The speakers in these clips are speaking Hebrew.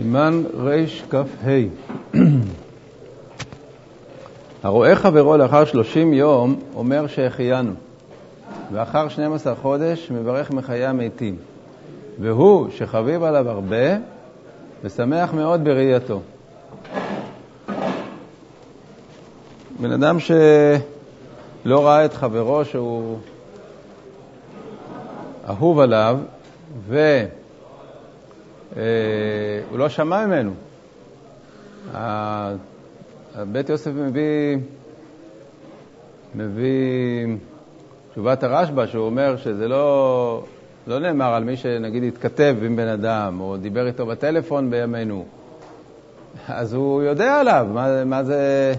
סימן רכ"ה הרואה חברו לאחר שלושים יום אומר שהחיינו, ואחר 12 חודש מברך מחיי המתים, והוא שחביב עליו הרבה ושמח מאוד בראייתו. בן אדם שלא ראה את חברו שהוא אהוב עליו, ו... אה, הוא לא שמע ממנו. בית יוסף מביא, מביא תשובת הרשב"א, שהוא אומר שזה לא, לא נאמר על מי שנגיד התכתב עם בן אדם, או דיבר איתו בטלפון בימינו. אז הוא יודע עליו, מה, מה זה...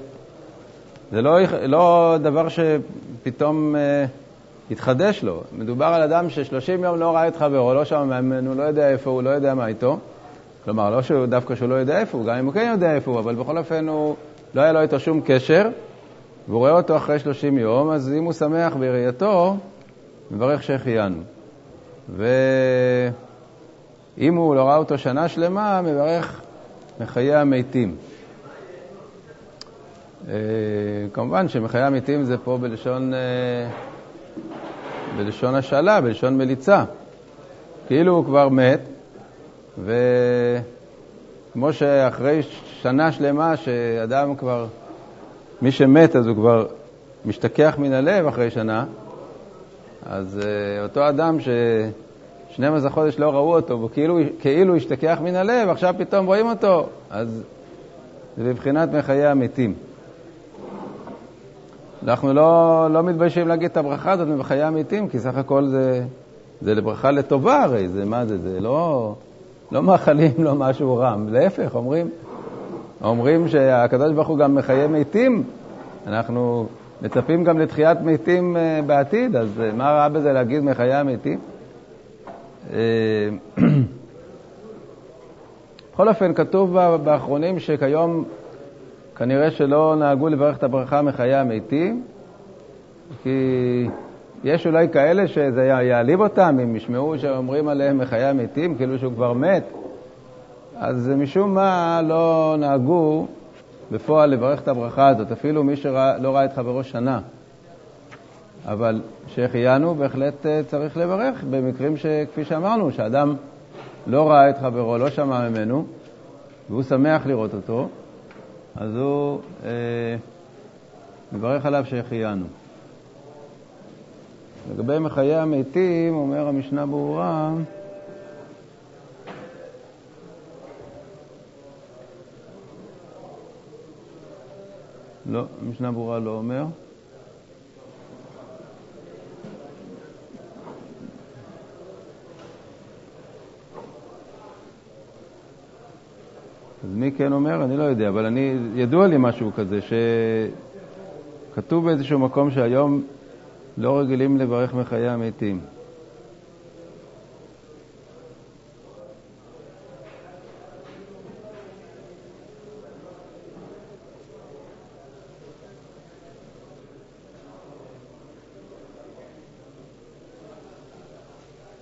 זה לא, לא דבר שפתאום אה, התחדש לו. מדובר על אדם ש-30 יום לא ראה את חברו, לא שמע ממנו, לא יודע איפה הוא, לא יודע מה איתו. כלומר, לא שהוא, דווקא שהוא לא יודע איפה הוא, גם אם הוא כן יודע איפה הוא, אבל בכל אופן הוא, לא היה לו איתו שום קשר, והוא רואה אותו אחרי 30 יום, אז אם הוא שמח בראייתו, מברך שהחיינו. ואם הוא לא ראה אותו שנה שלמה, מברך מחיי המתים. אה, כמובן שמחיי המתים זה פה בלשון... בלשון השאלה, בלשון מליצה. כאילו הוא כבר מת, וכמו שאחרי שנה שלמה שאדם כבר, מי שמת אז הוא כבר משתכח מן הלב אחרי שנה, אז uh, אותו אדם ש-12 חודש לא ראו אותו, וכאילו כאילו השתכח מן הלב, עכשיו פתאום רואים אותו, אז זה בבחינת מחיי המתים. אנחנו לא, לא מתביישים להגיד את הברכה הזאת מחיי המתים, כי סך הכל זה, זה לברכה לטובה הרי, זה מה זה, זה לא, לא מאחלים לו משהו רע, להפך, אומרים, אומרים שהקדוש ברוך הוא גם מחיי מתים, אנחנו מצפים גם לתחיית מתים אה, בעתיד, אז אה, מה רע בזה להגיד מחיי המתים? אה, בכל אופן, כתוב באחרונים שכיום כנראה שלא נהגו לברך את הברכה מחיי המתים, כי יש אולי כאלה שזה יעליב אותם אם ישמעו שאומרים עליהם מחיי המתים, כאילו שהוא כבר מת. אז משום מה לא נהגו בפועל לברך את הברכה הזאת, אפילו מי שלא ראה את חברו שנה. אבל שהחיינו בהחלט אה, צריך לברך במקרים שכפי שאמרנו, שאדם לא ראה את חברו, לא שמע ממנו, והוא שמח לראות אותו, אז הוא אה, מברך עליו שהחיינו. לגבי מחיי המתים, אומר המשנה ברורה, לא, המשנה ברורה לא אומר. אז מי כן אומר? אני לא יודע, אבל אני, ידוע לי משהו כזה, שכתוב באיזשהו מקום שהיום לא רגילים לברך מחיי המתים.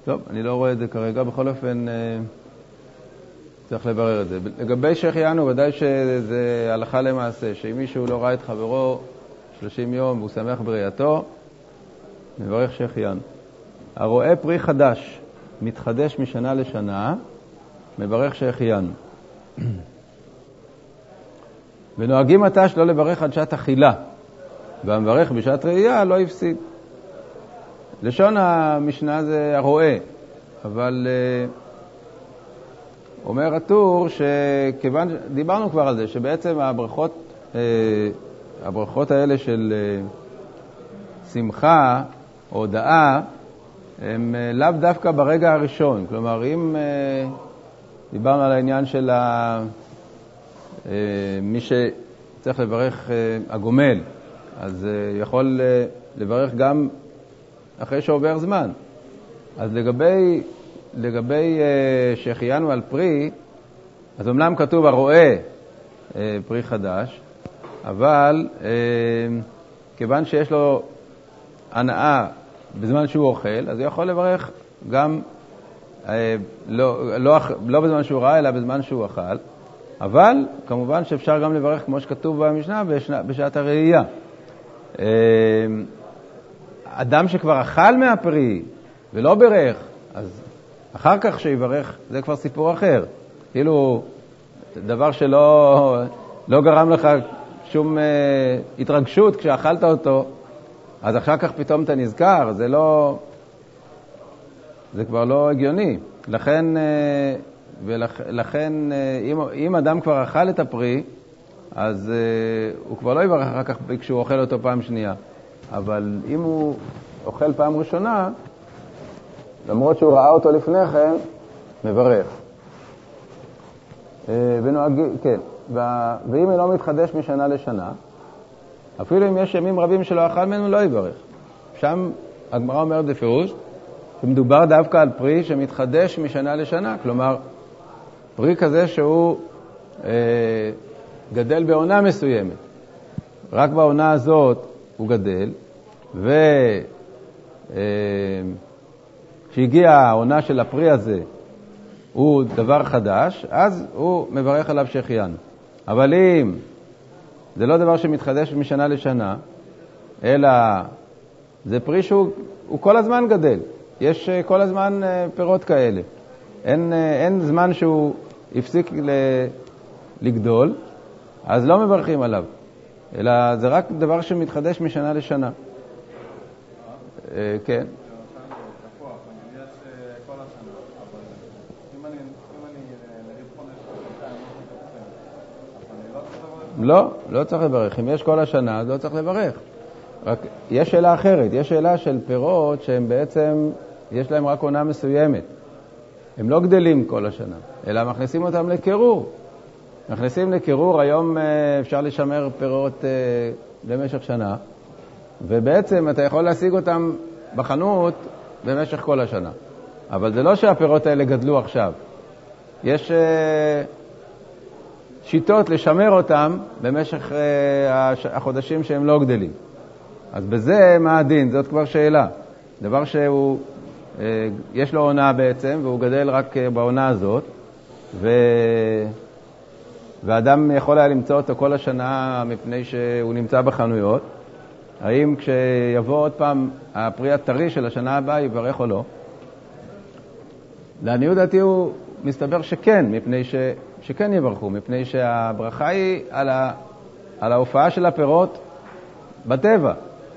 טוב, אני לא רואה את זה כרגע. בכל אופן, אה, צריך לברר את זה. לגבי שהחיינו, ודאי שזה הלכה למעשה, שאם מישהו לא ראה את חברו 30 יום והוא שמח בראייתו, מברך שהחיינו. הרואה פרי חדש, מתחדש משנה לשנה, מברך שהחיינו. ונוהגים עתה שלא לברך עד שעת אכילה, והמברך בשעת ראייה לא הפסיד. לשון המשנה זה הרואה, אבל uh, אומר הטור שכיוון, דיברנו כבר על זה, שבעצם הברכות, uh, הברכות האלה של uh, שמחה הודאה, הם uh, לאו דווקא ברגע הראשון. כלומר, אם דיברנו על העניין של מי שצריך לברך הגומל, אז יכול לברך גם אחרי שעובר זמן. אז לגבי, לגבי uh, שהחיינו על פרי, אז אמנם כתוב הרואה uh, פרי חדש, אבל uh, כיוון שיש לו הנאה בזמן שהוא אוכל, אז הוא יכול לברך גם אה, לא, לא, לא בזמן שהוא ראה, אלא בזמן שהוא אכל. אבל כמובן שאפשר גם לברך, כמו שכתוב במשנה, בשעת הראייה. אה, אדם שכבר אכל מהפרי ולא בירך, אז אחר כך שיברך, זה כבר סיפור אחר. כאילו, דבר שלא לא גרם לך שום uh, התרגשות כשאכלת אותו, אז אחר כך פתאום אתה נזכר, זה לא... זה כבר לא הגיוני. לכן, uh, ולכן uh, אם, אם אדם כבר אכל את הפרי, אז uh, הוא כבר לא יברך אחר כך כשהוא אוכל אותו פעם שנייה. אבל אם הוא אוכל פעם ראשונה, למרות שהוא ראה אותו לפני כן, מברך. ונוהגים, כן, ואם אינו מתחדש משנה לשנה, אפילו אם יש ימים רבים שלא אכל ממנו, לא יברך. שם הגמרא אומרת בפירוש שמדובר דווקא על פרי שמתחדש משנה לשנה, כלומר, פרי כזה שהוא אה, גדל בעונה מסוימת. רק בעונה הזאת הוא גדל, וכשהגיעה אה, העונה של הפרי הזה, הוא דבר חדש, אז הוא מברך עליו שהחיינו. אבל אם זה לא דבר שמתחדש משנה לשנה, אלא זה פרי שהוא כל הזמן גדל. יש אה, כל הזמן אה, פירות כאלה. אין, אה, אין זמן שהוא הפסיק לגדול, אז לא מברכים עליו, אלא זה רק דבר שמתחדש משנה לשנה. כן. לא, לא צריך לברך. אם יש כל השנה, אז לא צריך לברך. רק יש שאלה אחרת, יש שאלה של פירות שהם בעצם, יש להם רק עונה מסוימת. הם לא גדלים כל השנה, אלא מכניסים אותם לקירור. מכניסים לקירור, היום אה, אפשר לשמר פירות אה, במשך שנה, ובעצם אתה יכול להשיג אותם בחנות במשך כל השנה. אבל זה לא שהפירות האלה גדלו עכשיו. יש... שיטות לשמר אותם במשך אה, החודשים שהם לא גדלים. אז בזה מה הדין? זאת כבר שאלה. דבר שהוא, אה, יש לו עונה בעצם, והוא גדל רק אה, בעונה הזאת, ו... ואדם יכול היה למצוא אותו כל השנה מפני שהוא נמצא בחנויות. האם כשיבוא עוד פעם הפרי הטרי של השנה הבאה, יברך או לא? לעניות דעתי הוא מסתבר שכן, מפני ש... שכן יברכו, מפני שהברכה היא על, ה, על ההופעה של הפירות בטבע.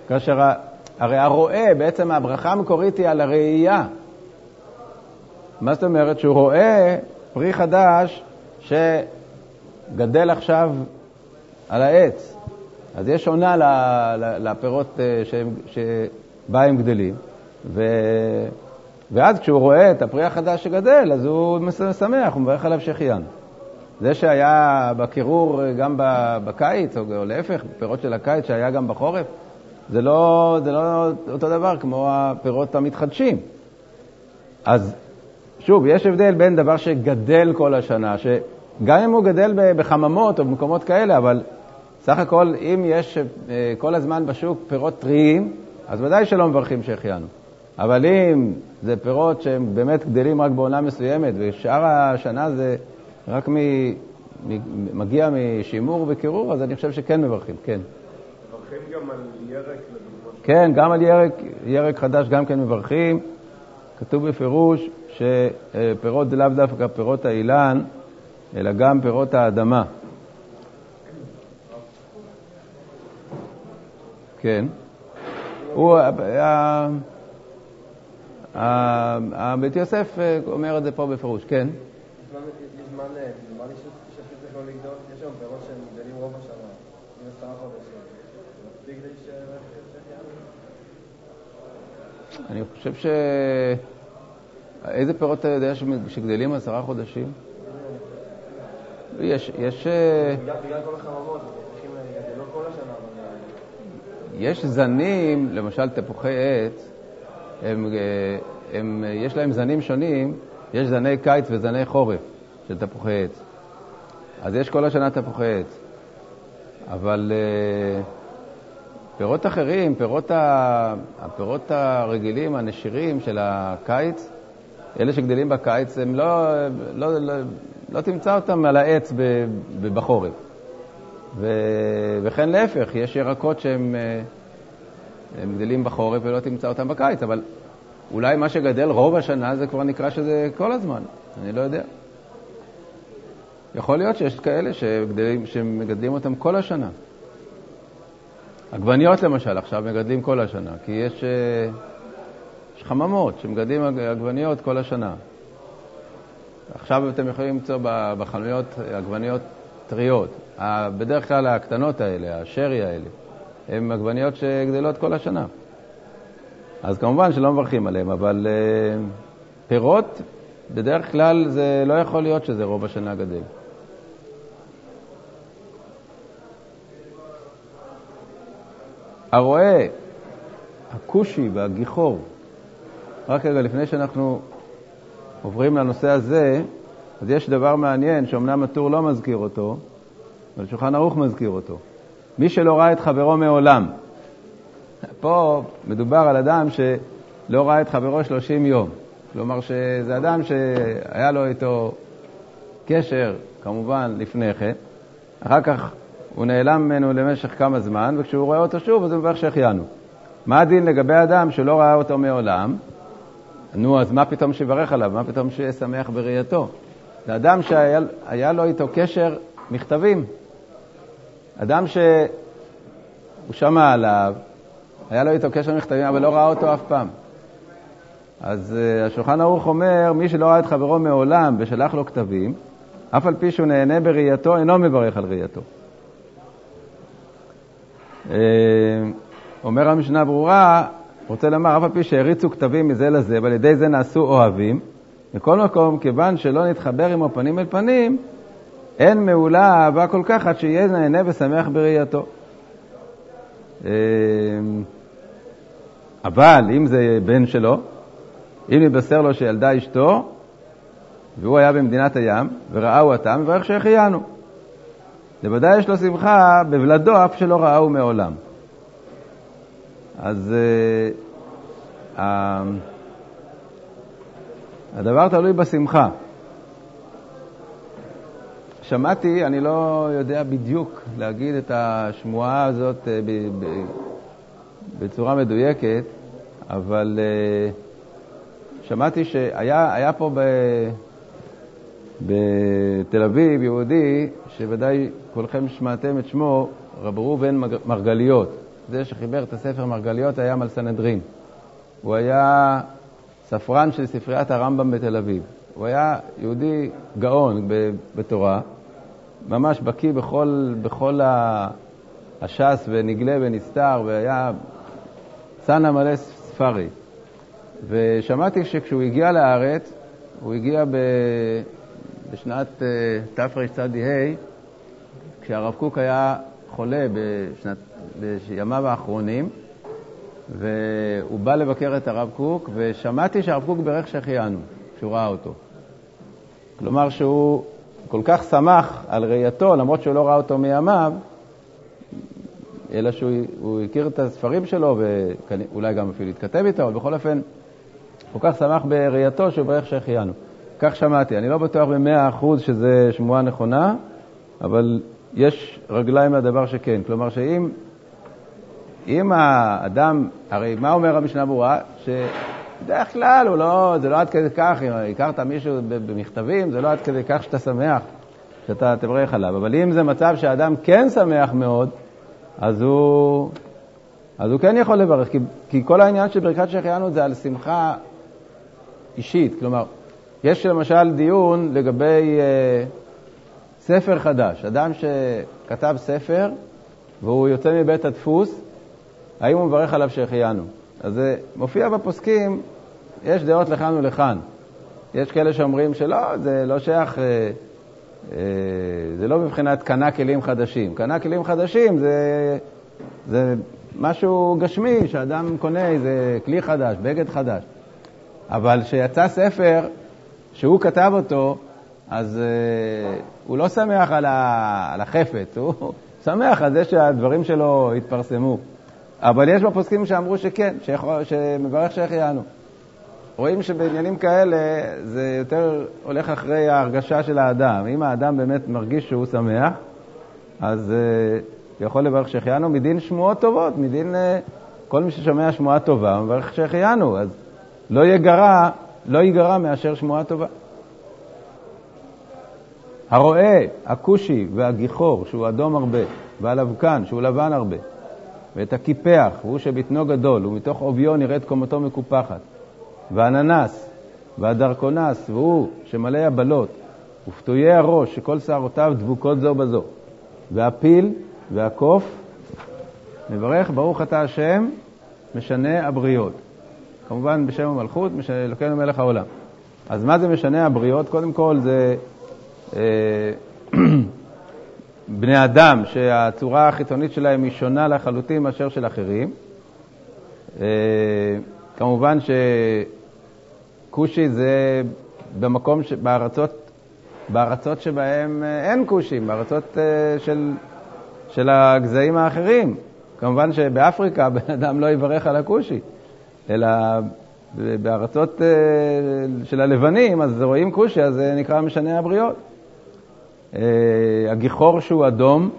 כאשר הרי הרואה, בעצם הברכה המקורית היא על הראייה. מה זאת אומרת? שהוא רואה פרי חדש שגדל עכשיו על העץ. אז יש עונה לפירות אה, שבה הם גדלים, ו... ואז כשהוא רואה את הפרי החדש שגדל, אז הוא שמח, הוא מברך עליו שהחיינו. זה שהיה בקירור גם בקיץ, או, או להפך, פירות של הקיץ שהיה גם בחורף, זה לא, זה לא אותו דבר כמו הפירות המתחדשים. אז שוב, יש הבדל בין דבר שגדל כל השנה, שגם אם הוא גדל בחממות או במקומות כאלה, אבל סך הכל, אם יש אה, כל הזמן בשוק פירות טריים, אז ודאי שלא מברכים שהחיינו. אבל אם זה פירות שהם באמת גדלים רק בעונה מסוימת, ושאר השנה זה רק מ... מגיע משימור וקירור, אז אני חושב שכן מברכים, כן. מברכים גם על ירק, לדוגמה? כן, גם על ירק, ירק חדש גם כן מברכים. כתוב בפירוש שפירות זה לאו דווקא פירות האילן, אלא גם פירות האדמה. כן. הוא, בית יוסף אומר את זה פה בפירוש, כן. ש... אני חושב ש... איזה פירות אתה יודע שגדלים עשרה חודשים? יש, יש... אה. יש זנים, למשל תפוחי עץ, הם, אה, הם, יש להם זנים שונים, יש זני קיץ וזני חורף. של תפוחי עץ. אז יש כל השנה תפוחי עץ. אבל uh, פירות אחרים, פירות ה... הפירות הרגילים, הנשירים של הקיץ, אלה שגדלים בקיץ, הם לא, לא, לא, לא תמצא אותם על העץ בחורף. ו, וכן להפך, יש ירקות שהם הם גדלים בחורף ולא תמצא אותם בקיץ, אבל אולי מה שגדל רוב השנה זה כבר נקרא שזה כל הזמן, אני לא יודע. יכול להיות שיש כאלה שגדלים, שמגדלים אותם כל השנה. עגבניות למשל, עכשיו מגדלים כל השנה, כי יש, אה, יש חממות שמגדלים עגבניות כל השנה. עכשיו אתם יכולים למצוא בחנויות עגבניות טריות. בדרך כלל הקטנות האלה, השרי האלה, הן עגבניות שגדלות כל השנה. אז כמובן שלא מברכים עליהן, אבל uh, פירות, בדרך כלל זה לא יכול להיות שזה רוב השנה גדל. הרועה, הכושי והגיחור, רק רגע, לפני שאנחנו עוברים לנושא הזה, אז יש דבר מעניין שאומנם הטור לא מזכיר אותו, אבל שולחן ערוך מזכיר אותו. מי שלא ראה את חברו מעולם. פה מדובר על אדם שלא ראה את חברו 30 יום. כלומר שזה אדם שהיה לו איתו קשר, כמובן, לפני כן. אחר כך הוא נעלם ממנו למשך כמה זמן, וכשהוא רואה אותו שוב, אז הוא מברך שהחיינו. מה הדין לגבי אדם שלא ראה אותו מעולם? נו, אז מה פתאום שיברך עליו? מה פתאום שיהיה שמח בראייתו? זה אדם שהיה לו איתו קשר מכתבים. אדם שהוא שמע עליו, היה לו איתו קשר מכתבים, אבל לא ראה אותו אף פעם. אז uh, השולחן ערוך אומר, מי שלא ראה את חברו מעולם ושלח לו כתבים, אף על פי שהוא נהנה בראייתו, אינו מברך על ראייתו. Uh, אומר המשנה ברורה, רוצה לומר, אף על פי שהריצו כתבים מזה לזה, ועל ידי זה נעשו אוהבים, מכל מקום, כיוון שלא נתחבר עמו פנים אל פנים, אין מעולה אהבה כל כך עד שיהיה נהנה ושמח בראייתו. אמ, אבל אם זה בן שלו, אם יבשר לו שילדה אשתו, והוא היה במדינת הים, וראהו אותם, מברך שהחיינו. לוודאי יש לו שמחה בבלדו אף שלא ראהו מעולם. אז uh, הדבר תלוי בשמחה. שמעתי, אני לא יודע בדיוק להגיד את השמועה הזאת אה, בצורה מדויקת, אבל אה, שמעתי שהיה פה ב, בתל אביב יהודי, שוודאי כולכם שמעתם את שמו, רב ראובן מרגליות. זה שחיבר את הספר מרגליות היה מלסנדרין. הוא היה ספרן של ספריית הרמב"ם בתל אביב. הוא היה יהודי גאון בתורה, ממש בקיא בכל, בכל הש"ס ונגלה ונסתר, והיה צנע מלא ספרי. ושמעתי שכשהוא הגיע לארץ, הוא הגיע ב... בשנת אה, תרצ"ה, כשהרב קוק היה חולה בשנת, בימיו האחרונים, והוא בא לבקר את הרב קוק, ושמעתי שהרב קוק ברך שהחיינו, כשהוא ראה אותו. כלומר שהוא כל כך שמח על ראייתו, למרות שהוא לא ראה אותו מימיו, אלא שהוא הכיר את הספרים שלו ואולי גם אפילו התכתב איתו, אבל בכל אופן, כל כך שמח בראייתו שהוא ברך שהחיינו. כך שמעתי. אני לא בטוח במאה אחוז שזה שמועה נכונה, אבל יש רגליים לדבר שכן. כלומר, שאם אם האדם, הרי מה אומר המשנה ברורה? בדרך כלל הוא לא, זה לא עד כדי כך, אם הכרת מישהו במכתבים, זה לא עד כדי כך שאתה שמח, שאתה תברך עליו. אבל אם זה מצב שהאדם כן שמח מאוד, אז הוא, אז הוא כן יכול לברך, כי, כי כל העניין של ברכת שהחיינו זה על שמחה אישית. כלומר, יש למשל דיון לגבי אה, ספר חדש. אדם שכתב ספר והוא יוצא מבית הדפוס, האם הוא מברך עליו שהחיינו? אז זה מופיע בפוסקים, יש דעות לכאן ולכאן. יש כאלה שאומרים שלא, זה לא שייך, אה, זה לא מבחינת קנה כלים חדשים. קנה כלים חדשים זה, זה משהו גשמי, שאדם קונה איזה כלי חדש, בגד חדש. אבל כשיצא ספר שהוא כתב אותו, אז uh, הוא לא שמח על, ה, על החפץ, הוא שמח על זה שהדברים שלו התפרסמו. אבל יש בפוסקים שאמרו שכן, שמברך שהחיינו. רואים שבעניינים כאלה זה יותר הולך אחרי ההרגשה של האדם. אם האדם באמת מרגיש שהוא שמח, אז הוא יכול לברך שהחיינו מדין שמועות טובות, מדין כל מי ששומע שמועה טובה, מברך שהחיינו, אז לא יגרע, לא ייגרע מאשר שמועה טובה. הרואה, הכושי והגיחור, שהוא אדום הרבה, והלבקן, שהוא לבן הרבה, ואת הקיפח, והוא שבטנו גדול, ומתוך עוביו נראית קומתו מקופחת, והננס, והדרקונס, והוא שמלא הבלות, ופתויי הראש, שכל שערותיו דבוקות זו בזו, והפיל והקוף, מברך ברוך אתה השם, משנה הבריות. כמובן בשם המלכות, אלוקינו מלך העולם. אז מה זה משנה הבריות? קודם כל זה אה, בני אדם שהצורה החיצונית שלהם היא שונה לחלוטין מאשר של אחרים. אה, כמובן שכושי זה במקום, ש... בארצות, בארצות שבהם אה, אין כושים, בארצות של, של הגזעים האחרים. כמובן שבאפריקה בן אדם לא יברך על הכושי, אלא בארצות של הלבנים, אז רואים כושי, אז זה נקרא משנה הבריות. אה, הגיחור שהוא אדום,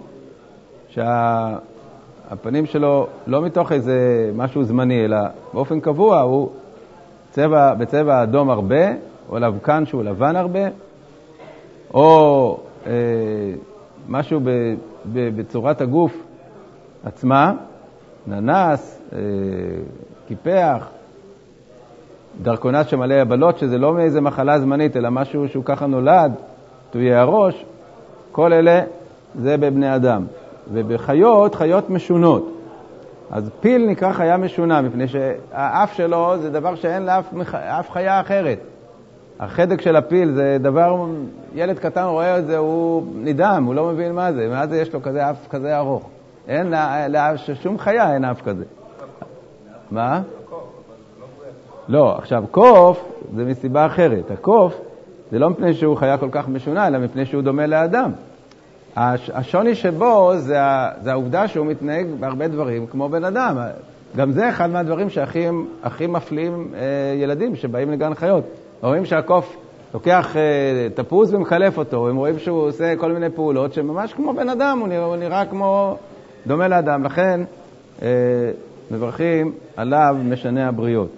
שהפנים שלו לא מתוך איזה משהו זמני, אלא באופן קבוע הוא צבע, בצבע אדום הרבה, או לבקן שהוא לבן הרבה, או אה, משהו ב, ב, בצורת הגוף עצמה, ננס, אה, קיפח, דרכונס שמלא יבלות, שזה לא מאיזה מחלה זמנית, אלא משהו שהוא ככה נולד, טויי הראש, כל אלה זה בבני אדם. ובחיות, חיות משונות. אז פיל נקרא חיה משונה, מפני שהאף שלו זה דבר שאין לאף חיה אחרת. החדק של הפיל זה דבר, ילד קטן רואה את זה, הוא נדהם, הוא לא מבין מה זה, מה זה יש לו כזה אף כזה ארוך. אין, לשום חיה אין אף כזה. מה? לא, עכשיו קוף זה מסיבה אחרת. הקוף זה לא מפני שהוא חיה כל כך משונה, אלא מפני שהוא דומה לאדם. השוני שבו זה, זה העובדה שהוא מתנהג בהרבה דברים כמו בן אדם. גם זה אחד מהדברים שהכי מפלים אה, ילדים שבאים לגן חיות. רואים שהקוף לוקח אה, תפוז ומחלף אותו, הם רואים שהוא עושה כל מיני פעולות שממש כמו בן אדם, הוא נראה, הוא נראה כמו, דומה לאדם. לכן אה, מברכים עליו משנה הבריות.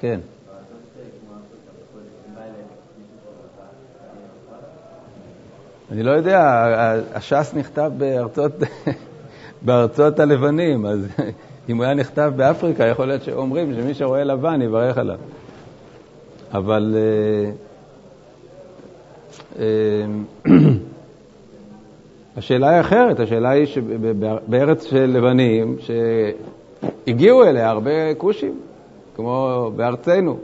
כן. אני לא יודע, הש"ס נכתב בארצות, בארצות הלבנים, אז אם הוא היה נכתב באפריקה, יכול להיות שאומרים שמי שרואה לבן יברך עליו. אבל אה, אה, השאלה היא אחרת, השאלה היא שבארץ של לבנים, שהגיעו אליה הרבה כושים, כמו בארצנו.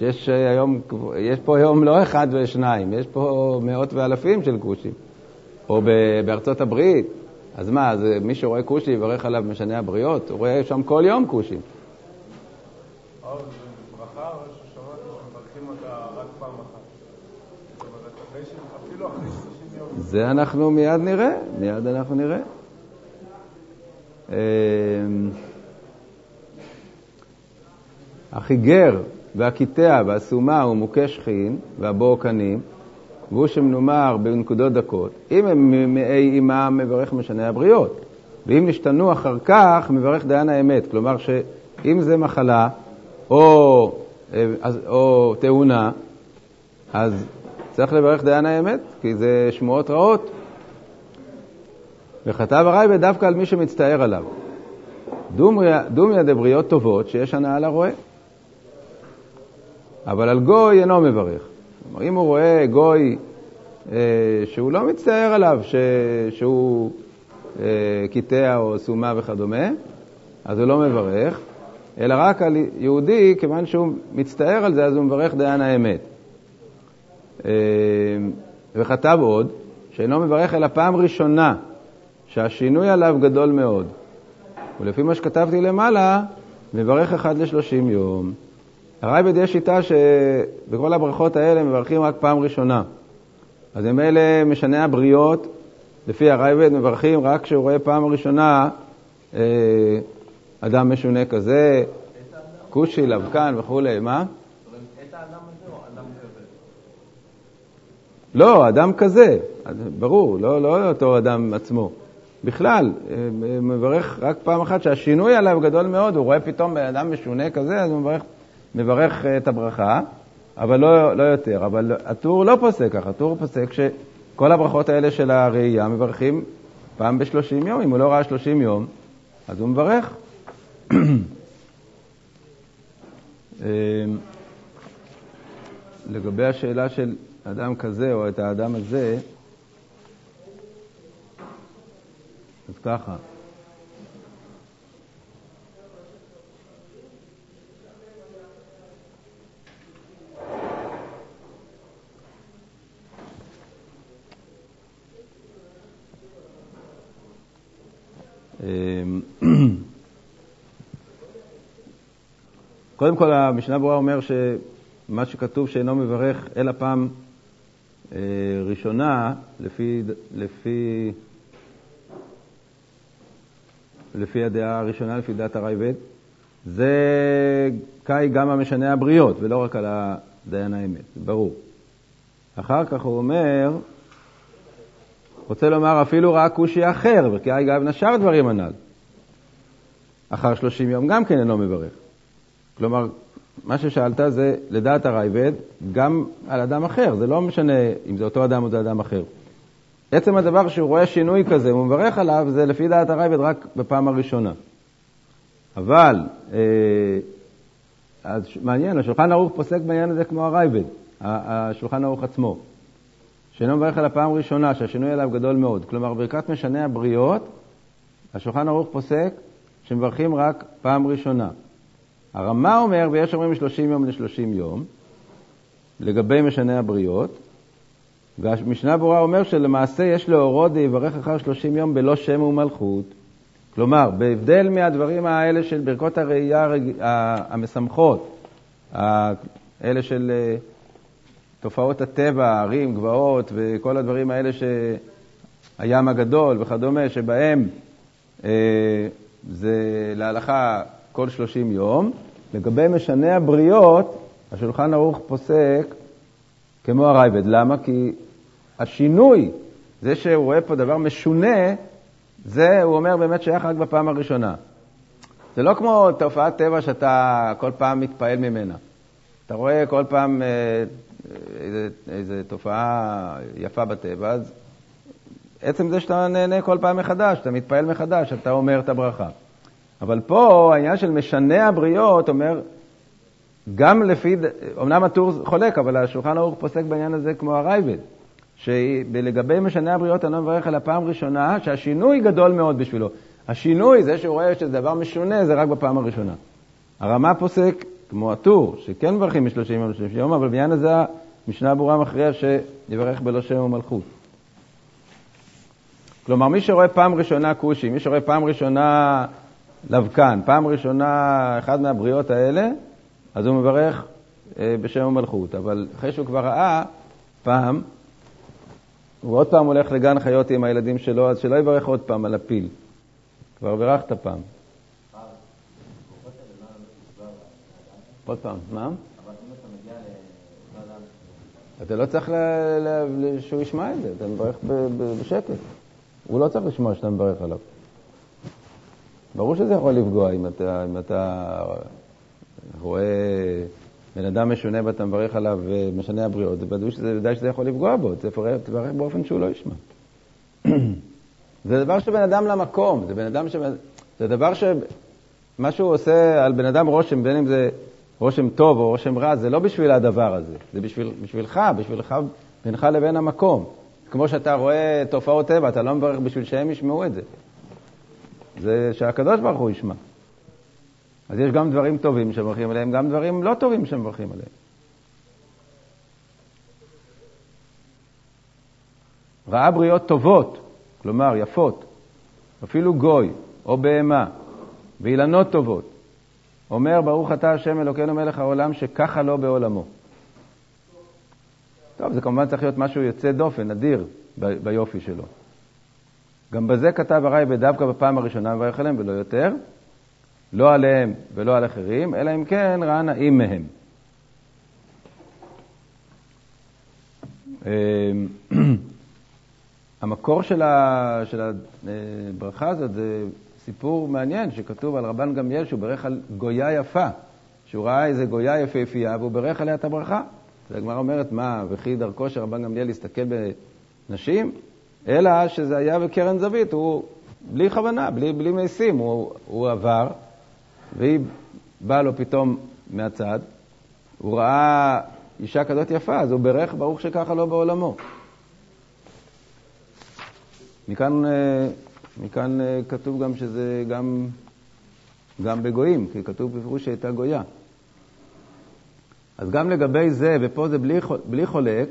שיש היום, יש פה היום לא אחד ושניים, יש פה מאות ואלפים של כושים. או בארצות הברית, אז מה, אז מי שרואה כושי יברך עליו משנה הבריות? הוא רואה שם כל יום כושים. זה אנחנו מיד נראה, מיד אנחנו נראה. אמ, החיגר והקיטע והסומה הוא מוכה שכין והבור קנים, והוא שמנומר בנקודות דקות. אם הם מאי אימם, מברך משנה הבריות. ואם נשתנו אחר כך, מברך דיין האמת. כלומר שאם זה מחלה או, או תאונה, אז צריך לברך דיין האמת, כי זה שמועות רעות. וכתב הרייבד דווקא על מי שמצטער עליו. דומיה דבריות טובות שיש הנאה לרועה. אבל על גוי אינו מברך. כלומר, אם הוא רואה גוי אה, שהוא לא מצטער עליו ש, שהוא אה, קיטע או סומה וכדומה, אז הוא לא מברך, אלא רק על יהודי, כיוון שהוא מצטער על זה, אז הוא מברך דיין האמת. אה, וכתב עוד, שאינו מברך אלא פעם ראשונה, שהשינוי עליו גדול מאוד. ולפי מה שכתבתי למעלה, מברך אחד לשלושים יום. הרייבד יש שיטה שבכל הברכות האלה מברכים רק פעם ראשונה. אז אם אלה משנה הבריות, לפי הרייבד מברכים רק כשהוא רואה פעם ראשונה אה, אדם משונה כזה. כושי, לבקן וכולי, מה? לא, אדם כזה, ברור, לא, לא אותו אדם עצמו. בכלל, אה, מברך רק פעם אחת שהשינוי עליו גדול מאוד, הוא רואה פתאום אדם משונה כזה, אז הוא מברך, מברך אה, את הברכה, אבל לא, לא יותר. אבל הטור לא פוסק ככה, הטור פוסק שכל הברכות האלה של הראייה מברכים פעם ב-30 יום, אם הוא לא ראה 30 יום, אז הוא מברך. אמ, לגבי השאלה של אדם כזה או את האדם הזה, אז ככה. קודם כל, המשנה ברורה אומר שמה שכתוב שאינו מברך אלא פעם אה, ראשונה, לפי, לפי, לפי הדעה הראשונה, לפי דעת הרייבד, זה קאי גם המשנה הבריות, ולא רק על הדיין האמת, ברור. אחר כך הוא אומר, רוצה לומר אפילו ראה כושי אחר, וכי גב נשר דברים הנ"ל. אחר שלושים יום גם כן אינו מברך. כלומר, מה ששאלת זה, לדעת הרייבד, גם על אדם אחר, זה לא משנה אם זה אותו אדם או זה אדם אחר. עצם הדבר שהוא רואה שינוי כזה, הוא מברך עליו, זה לפי דעת הרייבד רק בפעם הראשונה. אבל, אה, אז מעניין, השולחן ערוך פוסק בעניין הזה כמו הרייבד, השולחן ערוך עצמו. שאינו מברך על הפעם הראשונה, שהשינוי עליו גדול מאוד. כלומר, ברכת משנה הבריות, השולחן ערוך פוסק שמברכים רק פעם ראשונה. הרמה אומר, ויש אומרים 30 יום ל-30 יום, לגבי משנה הבריות, והמשנה ברורה אומר שלמעשה יש להורות ויברך אחר 30 יום בלא שם ומלכות. כלומר, בהבדל מהדברים האלה של ברכות הראייה המשמחות, האלה של אה, תופעות הטבע, ערים, גבעות וכל הדברים האלה שהים הגדול וכדומה, שבהם אה, זה להלכה כל 30 יום. לגבי משנה הבריות, השולחן ערוך פוסק כמו הרייבד. למה? כי השינוי, זה שהוא רואה פה דבר משונה, זה, הוא אומר, באמת שייך רק בפעם הראשונה. זה לא כמו תופעת טבע שאתה כל פעם מתפעל ממנה. אתה רואה כל פעם אה, איזה, איזה תופעה יפה בטבע, אז עצם זה שאתה נהנה כל פעם מחדש, אתה מתפעל מחדש, אתה אומר את הברכה. אבל פה העניין של משנה הבריות אומר, גם לפי, אמנם הטור חולק, אבל השולחן ערוך פוסק בעניין הזה כמו הרייבד, שלגבי משנה הבריות אני לא מברך על הפעם הראשונה, שהשינוי גדול מאוד בשבילו. השינוי, זה שהוא רואה שזה דבר משונה, זה רק בפעם הראשונה. הרמה פוסק, כמו הטור, שכן מברכים מ-30 יום ל-30 יום, אבל בעניין הזה המשנה ברורה מכריע שיברך בלא שם ומלכות. כלומר, מי שרואה פעם ראשונה כושי, מי שרואה פעם ראשונה לבקן, פעם ראשונה אחד מהבריות האלה, אז הוא מברך אה, בשם המלכות. אבל אחרי שהוא כבר ראה פעם, הוא עוד פעם הולך לגן חיות עם הילדים שלו, אז שלא יברך עוד פעם על הפיל. כבר בירכת פעם. עוד פעם, מה? אתה לא צריך שהוא ישמע את זה, אתה מברך בשקט. הוא לא צריך לשמוע שאתה מברך עליו. ברור שזה יכול לפגוע אם אתה, אם אתה רואה בן אדם משונה ואתה מברך עליו ומשנה הבריאות, זה ודאי שזה, יכול לפגוע בו, תברך באופן שהוא לא ישמע. זה דבר שבן אדם למקום, זה בן אדם ש... זה דבר שמה שהוא עושה על בן אדם רושם, בין אם זה רושם טוב או רושם רע, זה לא בשביל הדבר הזה, זה בשביל, בשבילך, בשבילך, בינך לבין המקום. כמו שאתה רואה תופעות טבע, אתה לא מברך בשביל שהם ישמעו את זה. זה שהקדוש ברוך הוא ישמע. אז יש גם דברים טובים שמברכים עליהם, גם דברים לא טובים שמברכים עליהם. ראה בריאות טובות, כלומר יפות, אפילו גוי או בהמה, ואילנות טובות, אומר ברוך אתה השם אלוקינו מלך העולם שככה לא בעולמו. טוב, זה כמובן צריך להיות משהו יוצא דופן, נדיר, ב- ביופי שלו. גם בזה כתב הרייבד דווקא בפעם הראשונה מברך עליהם ולא יותר, לא עליהם ולא על אחרים, אלא אם כן ראה נעים מהם. אמ, המקור של, ה, של הברכה הזאת זה סיפור מעניין שכתוב על רבן גמליאל שהוא ברך על גויה יפה, שהוא ראה איזה גויה יפהפייה והוא ברך עליה את הברכה. והגמרא אומרת, מה, וכי דרכו של רבן גמליאל להסתכל בנשים? אלא שזה היה בקרן זווית, הוא בלי כוונה, בלי, בלי משים, הוא, הוא עבר, והיא באה לו פתאום מהצד, הוא ראה אישה כזאת יפה, אז הוא בירך, ברוך שככה לא בעולמו. מכאן, אה, מכאן אה, כתוב גם שזה גם, גם בגויים, כי כתוב בפירוש שהייתה גויה. אז גם לגבי זה, ופה זה בלי, בלי חולק,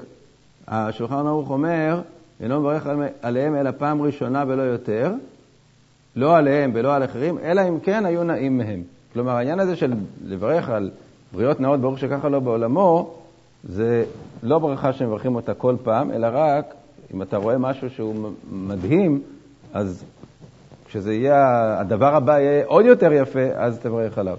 השולחן ערוך אומר, אינו מברך עליהם אלא פעם ראשונה ולא יותר, לא עליהם ולא על אחרים, אלא אם כן היו נעים מהם. כלומר, העניין הזה של לברך על בריות נאות, ברוך שככה לא בעולמו, זה לא ברכה שמברכים אותה כל פעם, אלא רק אם אתה רואה משהו שהוא מדהים, אז כשזה יהיה, הדבר הבא יהיה עוד יותר יפה, אז תברך עליו.